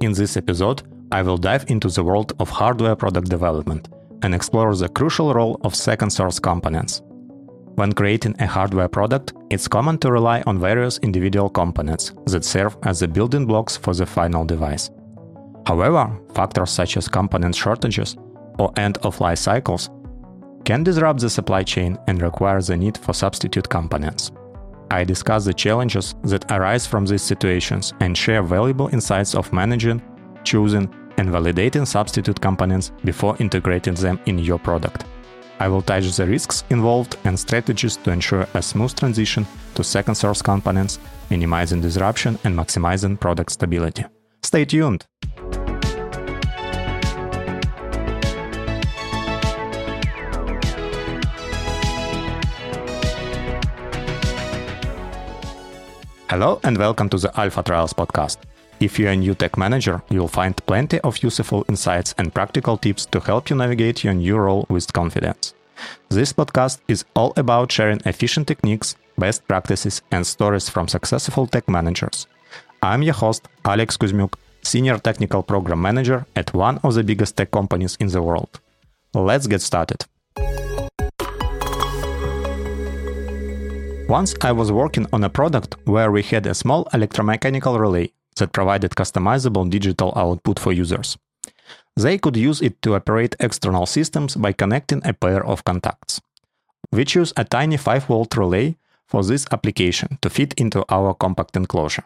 In this episode, I will dive into the world of hardware product development and explore the crucial role of second source components. When creating a hardware product, it's common to rely on various individual components that serve as the building blocks for the final device. However, factors such as component shortages or end of life cycles can disrupt the supply chain and require the need for substitute components. I discuss the challenges that arise from these situations and share valuable insights of managing, choosing, and validating substitute components before integrating them in your product. I will touch the risks involved and strategies to ensure a smooth transition to second source components, minimizing disruption and maximizing product stability. Stay tuned! Hello and welcome to the Alpha Trials podcast. If you're a new tech manager, you'll find plenty of useful insights and practical tips to help you navigate your new role with confidence. This podcast is all about sharing efficient techniques, best practices, and stories from successful tech managers. I'm your host, Alex Kuzmuk, Senior Technical Program Manager at one of the biggest tech companies in the world. Let's get started. Once I was working on a product where we had a small electromechanical relay that provided customizable digital output for users. They could use it to operate external systems by connecting a pair of contacts. We choose a tiny 5 volt relay for this application to fit into our compact enclosure.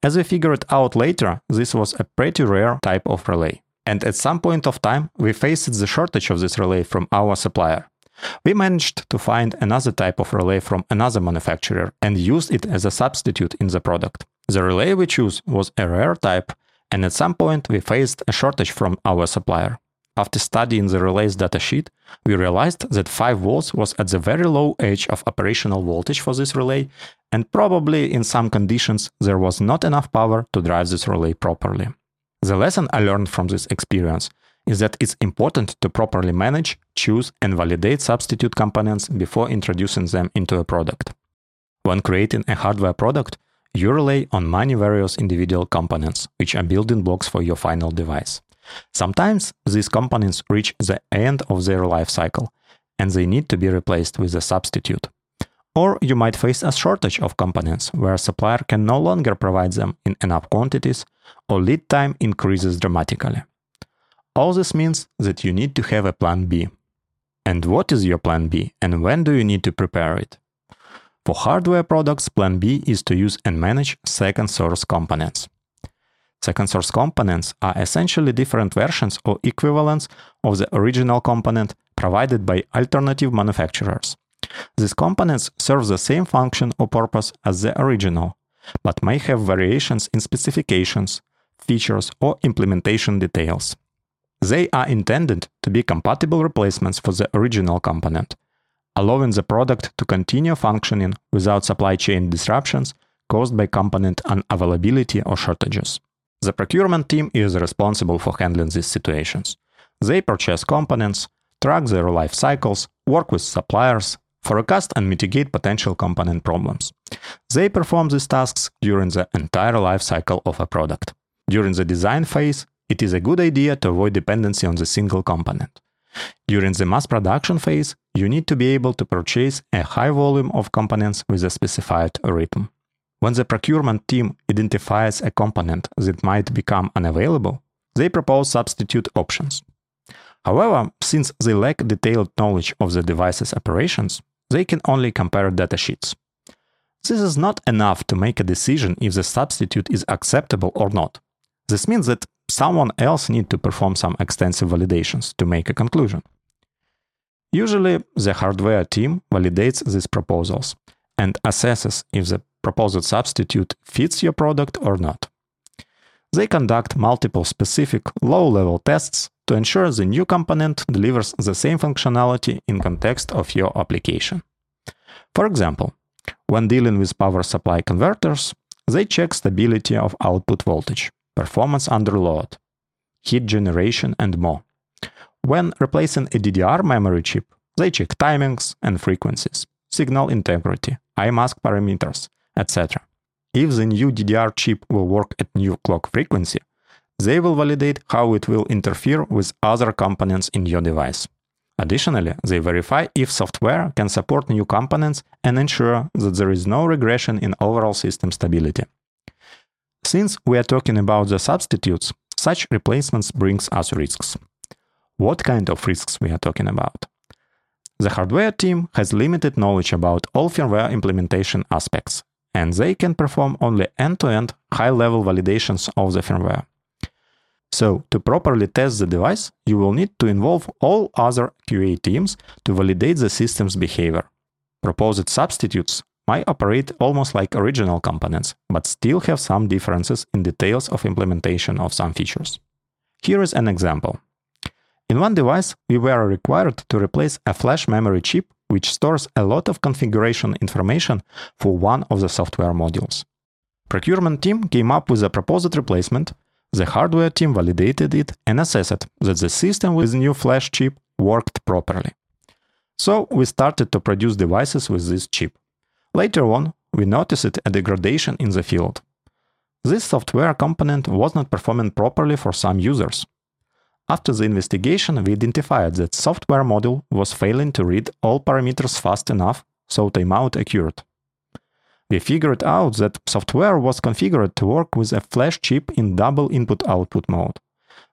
As we figured out later, this was a pretty rare type of relay. And at some point of time, we faced the shortage of this relay from our supplier. We managed to find another type of relay from another manufacturer and used it as a substitute in the product. The relay we chose was a rare type, and at some point we faced a shortage from our supplier. After studying the relay's datasheet, we realized that 5 volts was at the very low edge of operational voltage for this relay, and probably in some conditions there was not enough power to drive this relay properly. The lesson I learned from this experience is that it's important to properly manage, choose, and validate substitute components before introducing them into a product. When creating a hardware product, you rely on many various individual components, which are building blocks for your final device. Sometimes these components reach the end of their life cycle and they need to be replaced with a substitute. Or you might face a shortage of components where a supplier can no longer provide them in enough quantities or lead time increases dramatically. All this means that you need to have a plan B. And what is your plan B and when do you need to prepare it? For hardware products, plan B is to use and manage second source components. Second source components are essentially different versions or equivalents of the original component provided by alternative manufacturers. These components serve the same function or purpose as the original, but may have variations in specifications, features, or implementation details. They are intended to be compatible replacements for the original component, allowing the product to continue functioning without supply chain disruptions caused by component unavailability or shortages. The procurement team is responsible for handling these situations. They purchase components, track their life cycles, work with suppliers, forecast and mitigate potential component problems. They perform these tasks during the entire life cycle of a product. During the design phase, it is a good idea to avoid dependency on the single component. During the mass production phase, you need to be able to purchase a high volume of components with a specified rhythm. When the procurement team identifies a component that might become unavailable, they propose substitute options. However, since they lack detailed knowledge of the device's operations, they can only compare datasheets. This is not enough to make a decision if the substitute is acceptable or not. This means that someone else needs to perform some extensive validations to make a conclusion. Usually, the hardware team validates these proposals and assesses if the proposed substitute fits your product or not. They conduct multiple specific low level tests to ensure the new component delivers the same functionality in context of your application. For example, when dealing with power supply converters, they check stability of output voltage performance under load, heat generation, and more. When replacing a DDR memory chip, they check timings and frequencies. signal integrity, eye mask parameters, etc. If the new DDR chip will work at new clock frequency, they will validate how it will interfere with other components in your device. Additionally, they verify if software can support new components and ensure that there is no regression in overall system stability. Since we are talking about the substitutes, such replacements brings us risks. What kind of risks we are talking about? The hardware team has limited knowledge about all firmware implementation aspects, and they can perform only end-to-end high-level validations of the firmware. So, to properly test the device, you will need to involve all other QA teams to validate the system's behavior. Proposed substitutes might operate almost like original components, but still have some differences in details of implementation of some features. Here is an example. In one device, we were required to replace a flash memory chip which stores a lot of configuration information for one of the software modules. Procurement team came up with a proposed replacement the hardware team validated it and assessed that the system with the new flash chip worked properly. So we started to produce devices with this chip. Later on, we noticed a degradation in the field. This software component was not performing properly for some users. After the investigation, we identified that software module was failing to read all parameters fast enough, so timeout occurred we figured out that software was configured to work with a flash chip in double input-output mode.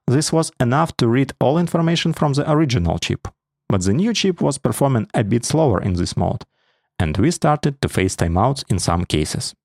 This was enough to read all information from the original chip, but the new chip was performing a bit slower in this mode, and we started to face timeouts in some cases.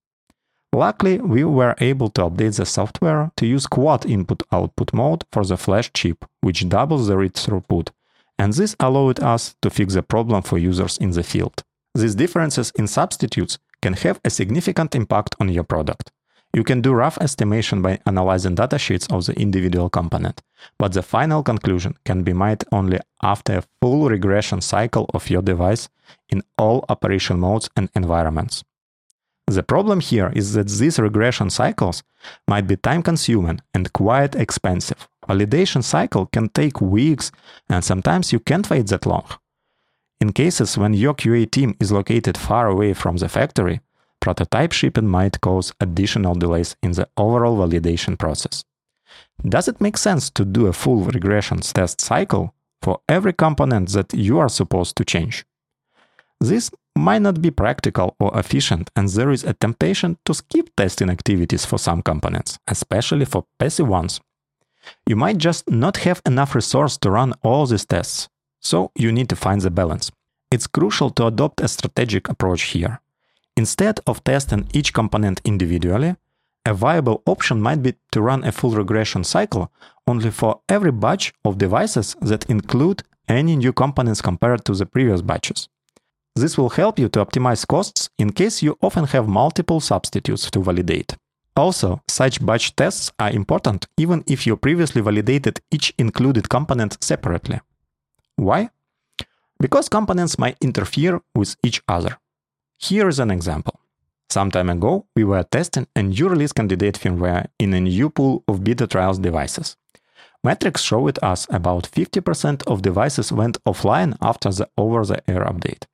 Luckily, we were able to update the software to use quad input-output mode for the flash chip, which doubles the read throughput, and this allowed us to fix the problem for users in the field. These differences in substitutes can have a significant impact on your product. You can do rough estimation by analyzing datasheets of the individual component, but the final conclusion can be made only after a full regression cycle of your device in all operation modes and environments. The problem here is that these regression cycles might be time consuming and quite expensive. Validation cycle can take weeks and sometimes you can't wait that long. In cases when your QA team is located far away from the factory, prototype shipping might cause additional delays in the overall validation process. Does it make sense to do a full regression test cycle for every component that you are supposed to change? This might not be practical or efficient, and there is a temptation to skip testing activities for some components, especially for passive ones. You might just not have enough resource to run all these tests, so you need to find the balance. It's crucial to adopt a strategic approach here. Instead of testing each component individually, a viable option might be to run a full regression cycle only for every batch of devices that include any new components compared to the previous batches. This will help you to optimize costs in case you often have multiple substitutes to validate. Also, such batch tests are important even if you previously validated each included component separately. Why? Because components might interfere with each other. Here is an example. Some time ago, we were testing a new release candidate firmware in a new pool of beta trials devices. Metrics showed us about 50% of devices went offline after the over-the-air update.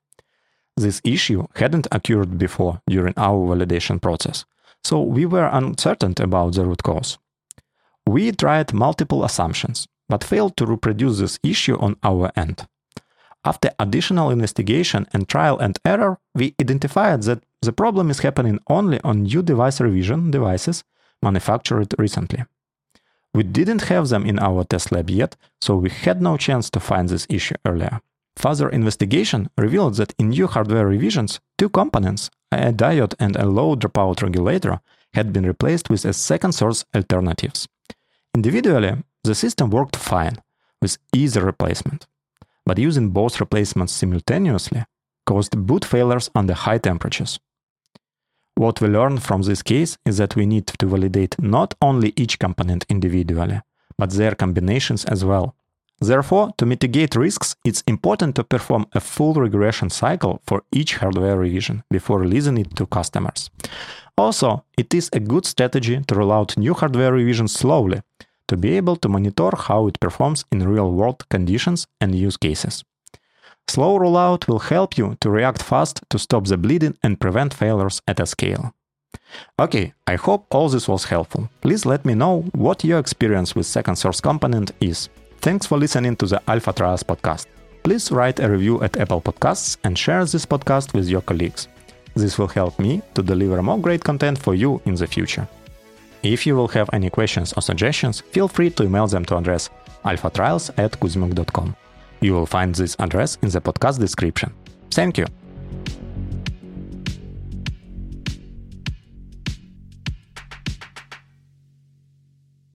This issue hadn't occurred before during our validation process, so we were uncertain about the root cause. We tried multiple assumptions, but failed to reproduce this issue on our end. After additional investigation and trial and error, we identified that the problem is happening only on new device revision devices manufactured recently. We didn't have them in our test lab yet, so we had no chance to find this issue earlier. Further investigation revealed that in new hardware revisions, two components, a diode and a low dropout regulator, had been replaced with a second source alternatives. Individually, the system worked fine, with easy replacement. But using both replacements simultaneously caused boot failures under high temperatures. What we learned from this case is that we need to validate not only each component individually, but their combinations as well. Therefore, to mitigate risks, it's important to perform a full regression cycle for each hardware revision before releasing it to customers. Also, it is a good strategy to roll out new hardware revisions slowly to be able to monitor how it performs in real-world conditions and use cases. Slow rollout will help you to react fast to stop the bleeding and prevent failures at a scale. Okay, I hope all this was helpful. Please let me know what your experience with second source component is. Thanks for listening to the Alpha Trials podcast. Please write a review at Apple Podcasts and share this podcast with your colleagues. This will help me to deliver more great content for you in the future. If you will have any questions or suggestions, feel free to email them to address alphatrials at kuzmuk.com. You will find this address in the podcast description. Thank you.